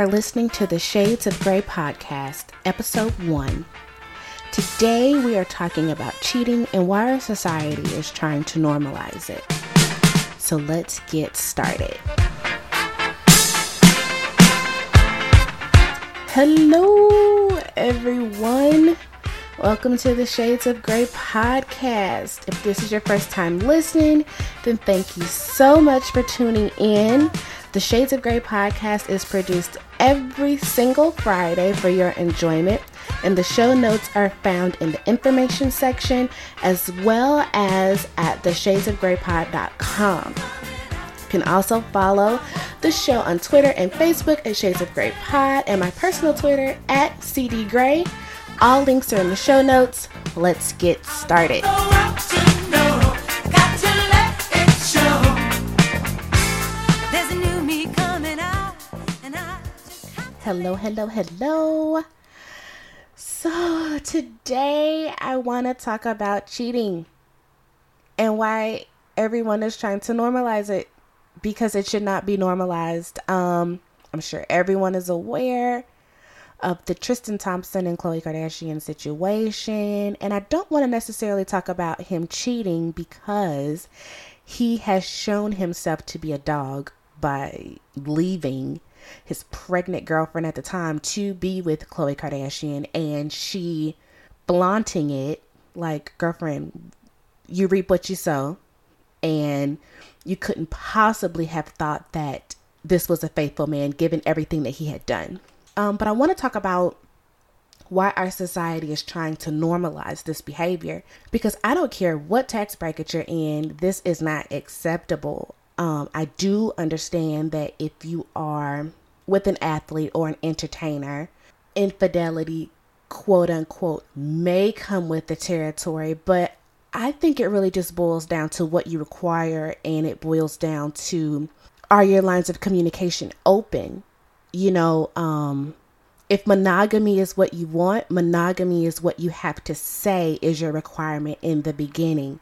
are listening to the Shades of Grey podcast, episode one. Today, we are talking about cheating and why our society is trying to normalize it. So, let's get started. Hello, everyone. Welcome to the Shades of Grey podcast. If this is your first time listening, then thank you so much for tuning in. The Shades of Grey podcast is produced every single Friday for your enjoyment, and the show notes are found in the information section as well as at theshadesofgraypod.com. You can also follow the show on Twitter and Facebook at Shades of Grey Pod and my personal Twitter at CD Gray. All links are in the show notes. Let's get started. Hello, hello, hello. So, today I want to talk about cheating and why everyone is trying to normalize it because it should not be normalized. Um, I'm sure everyone is aware of the Tristan Thompson and Khloe Kardashian situation, and I don't want to necessarily talk about him cheating because he has shown himself to be a dog by leaving his pregnant girlfriend at the time to be with Khloe Kardashian and she flaunting it like girlfriend you reap what you sow and you couldn't possibly have thought that this was a faithful man given everything that he had done. Um, but i want to talk about why our society is trying to normalize this behavior because i don't care what tax bracket you're in this is not acceptable. Um, I do understand that if you are with an athlete or an entertainer, infidelity, quote unquote, may come with the territory, but I think it really just boils down to what you require and it boils down to are your lines of communication open? You know, um, if monogamy is what you want, monogamy is what you have to say is your requirement in the beginning.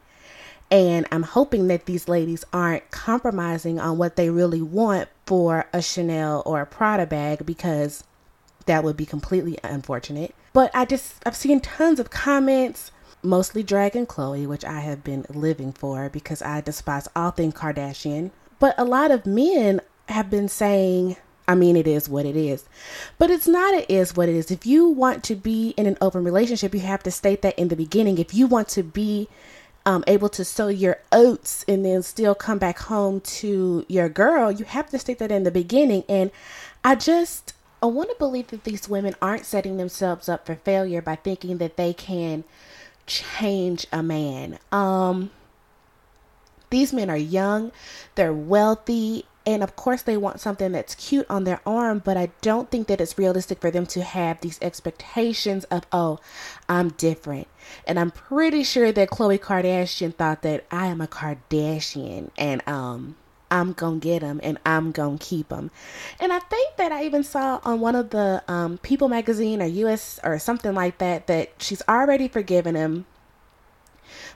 And I'm hoping that these ladies aren't compromising on what they really want for a Chanel or a Prada bag because that would be completely unfortunate. But I just, I've seen tons of comments, mostly dragging Khloe, which I have been living for because I despise all things Kardashian. But a lot of men have been saying, I mean, it is what it is. But it's not, it is what it is. If you want to be in an open relationship, you have to state that in the beginning. If you want to be um, able to sow your oats and then still come back home to your girl, you have to state that in the beginning. And I just I want to believe that these women aren't setting themselves up for failure by thinking that they can change a man. Um, these men are young, they're wealthy, and of course they want something that's cute on their arm but i don't think that it's realistic for them to have these expectations of oh i'm different. And i'm pretty sure that khloe kardashian thought that i am a kardashian and um i'm gonna get him and i'm gonna keep him and i think that i even saw on one of the um, people magazine or us or something like that that she's already forgiven him.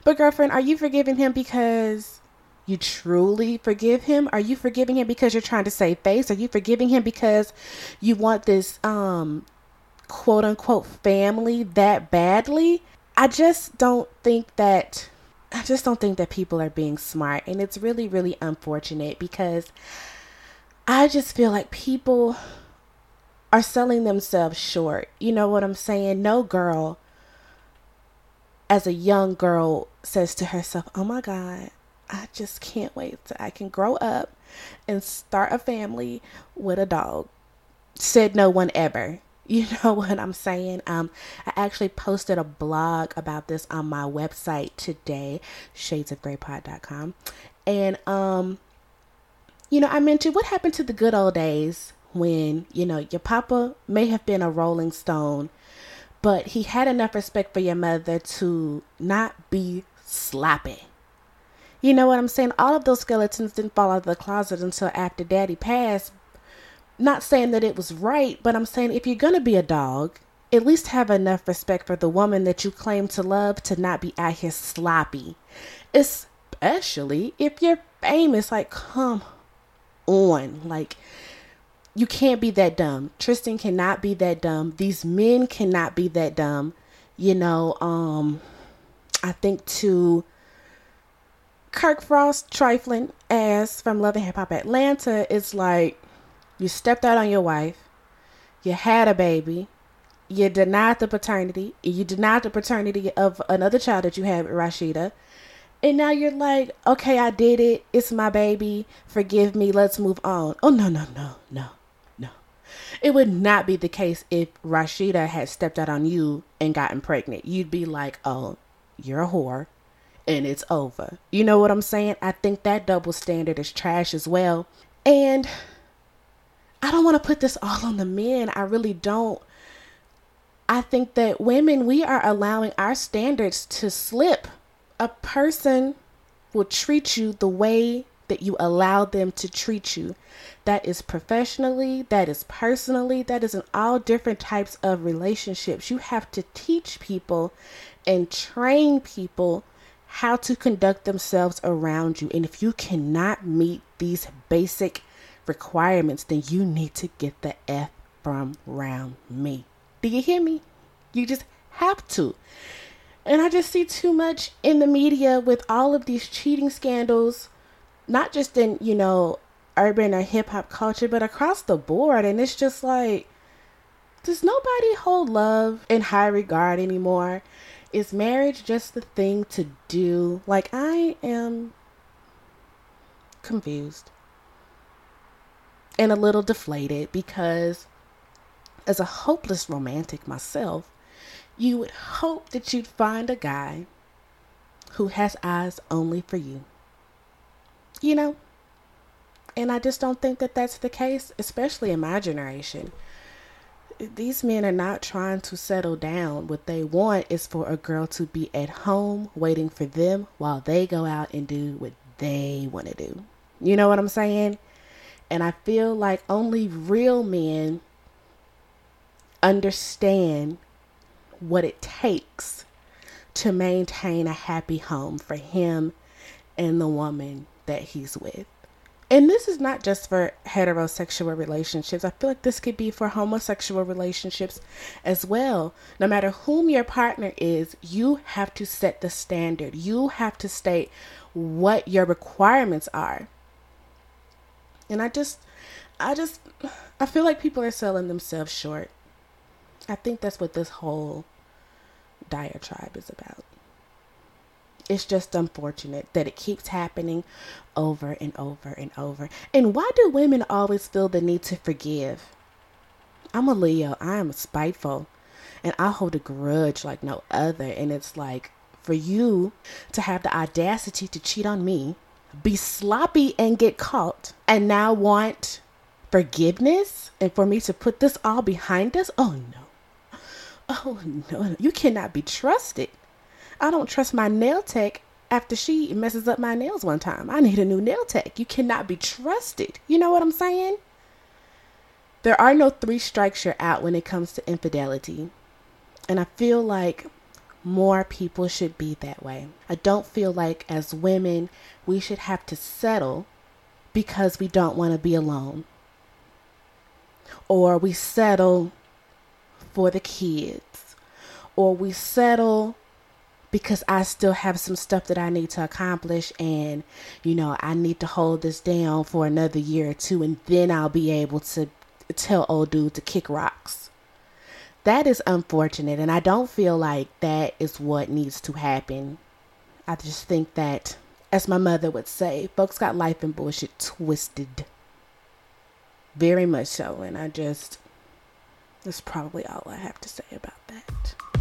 But girlfriend are you forgiving him because you truly forgive him? Are you forgiving him because you're trying to save face? Are you forgiving him because you want this um quote unquote family that badly? I just don't think that I just don't think that people are being smart and it's really really unfortunate because I just feel like people are selling themselves short. You know what I'm saying? No girl as a young girl says to herself, "Oh my god, I just can't wait till I can grow up and start a family with a dog. Said no one ever. You know what I'm saying? Um, I actually posted a blog about this on my website today, shadesofgraypod.com. And um, you know, I mentioned what happened to the good old days when, you know, your papa may have been a rolling stone, but he had enough respect for your mother to not be sloppy you know what I'm saying? All of those skeletons didn't fall out of the closet until after daddy passed. Not saying that it was right, but I'm saying if you're going to be a dog, at least have enough respect for the woman that you claim to love to not be out here sloppy. Especially if you're famous. Like, come on. Like, you can't be that dumb. Tristan cannot be that dumb. These men cannot be that dumb. You know, um I think to Kirk Frost trifling ass from Love and Hip Hop Atlanta, it's like you stepped out on your wife, you had a baby, you denied the paternity, you denied the paternity of another child that you had with Rasheeda, and now you're like, okay, I did it, it's my baby, forgive me, let's move on. Oh no, no, no, no, no. It would not be the case if Rasheeda had stepped out on you and gotten pregnant. You'd be like, oh, you're a whore and it's over. You know what I'm saying? I think that double standard is trash as well. And I don't want to put this all on the men. I really don't. I think that women, we are allowing our standards to slip. A person will treat you the way that you allow them to treat you. That is professionally, that is personally, that is in all different types of relationships. You have to teach people and train people how to conduct themselves around you. And if you cannot meet these basic requirements, then you need to get the F from around me. Do you hear me? You just have to. And I just see too much in the media with all of these cheating scandals, not just in, you know, urban or hip hop culture, but across the board. And it's just like, does nobody hold love in high regard anymore? Is marriage just the thing to do? Like, I am confused and a little deflated because, as a hopeless romantic myself, you would hope that you'd find a guy who has eyes only for you. You know? And I just don't think that that's the case, especially in my generation these men are not trying to settle down. What they want is for a girl to be at home waiting for them while they go out and do what they want to do. You know what I'm saying? And I feel like only real men understand what it takes to maintain a happy home for him and the woman that he's with and this is not just for heterosexual relationships. I feel like this could be for homosexual relationships as well. No matter whom your partner is, you have to set the standard. You have to state what your requirements are. And I just I just I feel like people are selling themselves short. I think that's what this whole diatribe is about it's just unfortunate that it keeps happening over and over and over. And why do women always feel the need to forgive? I'm a Leo. I am spiteful. And I hold a grudge like no other. And it's like for you to have the audacity to cheat on me, be sloppy and get caught, and now want forgiveness and for me to put this all behind us? Oh no. Oh no. You cannot be trusted. I don't trust my nail tech after she messes up my nails one time. I need a new nail tech. You cannot be trusted. You know what I'm saying? There are no three strikes you're out when it comes to infidelity. And I feel like more people should be that way. I don't feel like as women we should have to settle because we don't want to be alone. Or we settle for the kids. Or we settle because I still have some stuff that I need to accomplish and you know I need to hold this down for another year or two and then I'll be able to tell old dude to kick rocks. That is unfortunate and I don't feel like that is what needs to happen. I just think that as my mother would say, folks got life and bullshit twisted. Very much so and I just that's probably all I have to say about that.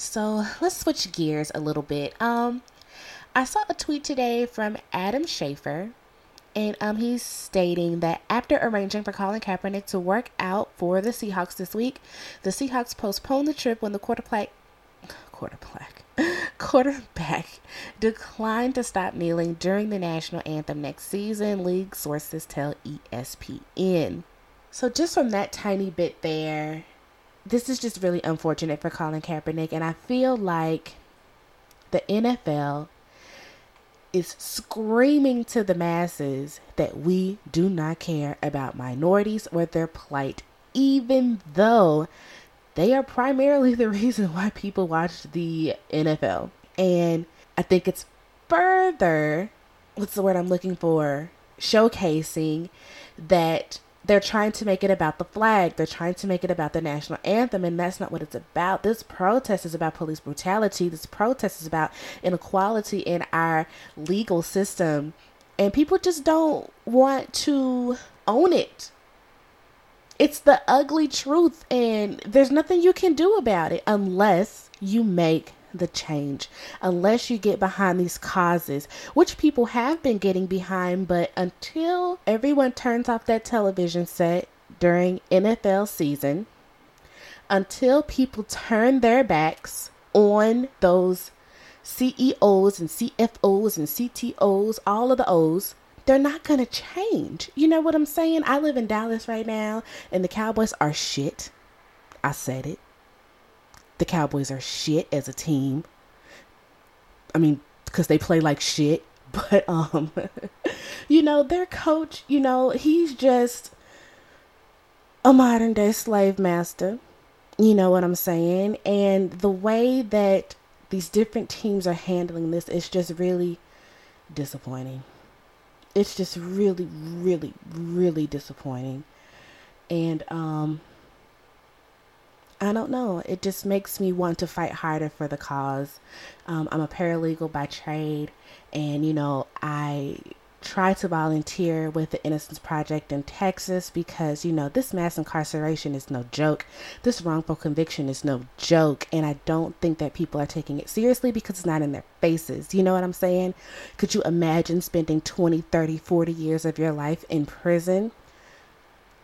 So let's switch gears a little bit. Um, I saw a tweet today from Adam Schefter, and um, he's stating that after arranging for Colin Kaepernick to work out for the Seahawks this week, the Seahawks postponed the trip when the quarterback, quarterback, quarterback declined to stop kneeling during the national anthem next season. League sources tell ESPN. So just from that tiny bit there, this is just really unfortunate for Colin Kaepernick, and I feel like the NFL is screaming to the masses that we do not care about minorities or their plight, even though they are primarily the reason why people watch the NFL. And I think it's further, what's the word I'm looking for? Showcasing that they're trying to make it about the flag. They're trying to make it about the national anthem, and that's not what it's about. This protest is about police brutality. This protest is about inequality in our legal system. And people just don't want to own it. It's the ugly truth, and there's nothing you can do about it unless you make the change unless you get behind these causes, which people have been getting behind. But until everyone turns off that television set during NFL season, until people turn their backs on those CEOs and CFOs and CTOs, all of the O's, they're not going to change. You know what I'm saying? I live in Dallas right now, and the Cowboys are shit. I said it. The Cowboys are shit as a team. I mean, because they play like shit. But, um, you know, their coach, you know, he's just a modern day slave master. You know what I'm saying? And the way that these different teams are handling this is just really disappointing. It's just really, really, really disappointing. And, um, I don't know. It just makes me want to fight harder for the cause. Um, I'm a paralegal by trade, and you know, I try to volunteer with the Innocence Project in Texas because, you know, this mass incarceration is no joke. This wrongful conviction is no joke. And I don't think that people are taking it seriously because it's not in their faces. You know what I'm saying? Could you imagine spending 20, 30, 40 years of your life in prison?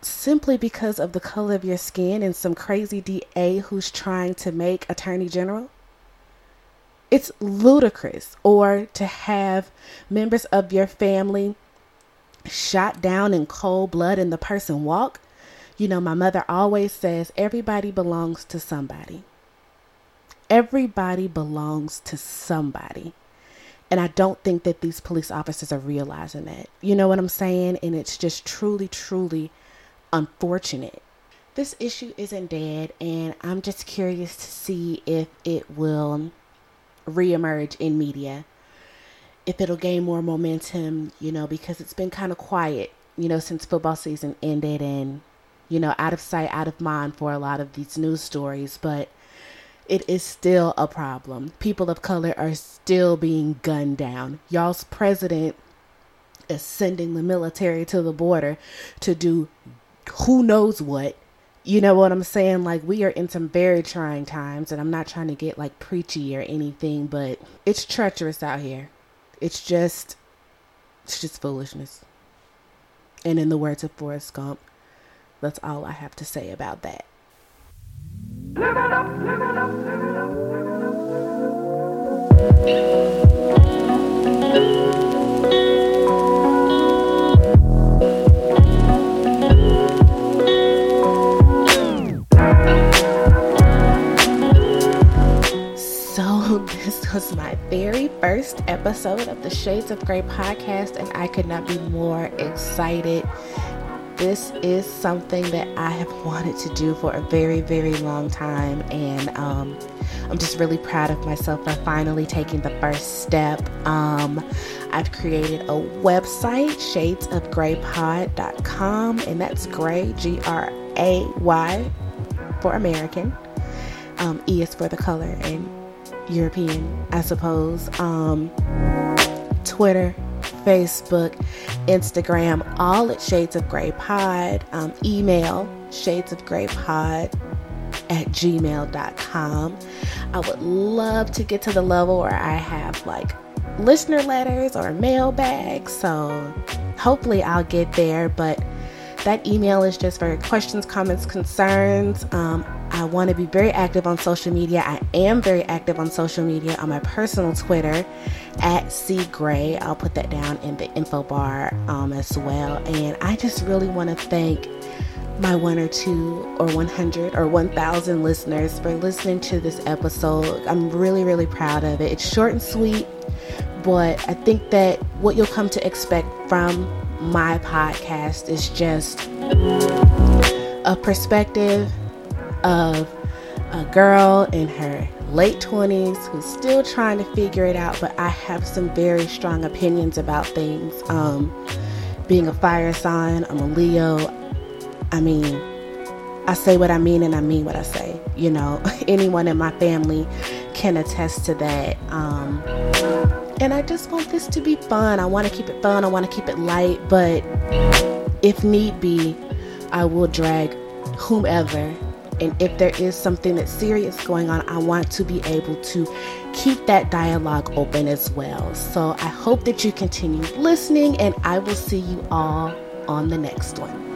Simply because of the color of your skin and some crazy DA who's trying to make attorney general? It's ludicrous. Or to have members of your family shot down in cold blood and the person walk. You know, my mother always says everybody belongs to somebody. Everybody belongs to somebody. And I don't think that these police officers are realizing that. You know what I'm saying? And it's just truly, truly unfortunate. This issue isn't dead, and I'm just curious to see if it will reemerge in media, if it'll gain more momentum, you know, because it's been kind of quiet, you know, since football season ended and, you know, out of sight, out of mind for a lot of these news stories, but it is still a problem. People of color are still being gunned down. Y'all's president is sending the military to the border to do who knows what. You know what I'm saying? Like, we are in some very trying times, and I'm not trying to get like preachy or anything, but it's treacherous out here. It's just, it's just foolishness. And in the words of Forrest Gump, that's all I have to say about that. Live it up, live it up, live it up. Episode of the Shades of Grey podcast, and I could not be more excited. This is something that I have wanted to do for a very, very long time, and um, I'm just really proud of myself for finally taking the first step. Um, I've created a website, shadesofgraypod.com, and that's gray, G R A Y, for American. Um, e is for the color, and European, I suppose. Um, Twitter, Facebook, Instagram, all at Shades of Grey Pod. Um, email Shades of Grey Pod at gmail.com. I would love to get to the level where I have like listener letters or mailbags. So hopefully I'll get there, but that email is just for questions, comments, concerns. Um, I want to be very active on social media. I am very active on social media on my personal Twitter at C Gray. I'll put that down in the info bar um, as well. And I just really want to thank my one or two or 100 or 1,000 listeners for listening to this episode. I'm really, really proud of it. It's short and sweet, but I think that what you'll come to expect from my podcast is just a perspective of a girl in her late 20s who's still trying to figure it out, but I have some very strong opinions about things. Um, being a fire sign, I'm a Leo. I mean, I say what I mean and I mean what I say. You know, anyone in my family can attest to that. Um, and I just want this to be fun. I want to keep it fun. I want to keep it light. But if need be, I will drag whomever. And if there is something that's serious going on, I want to be able to keep that dialogue open as well. So I hope that you continue listening, and I will see you all on the next one.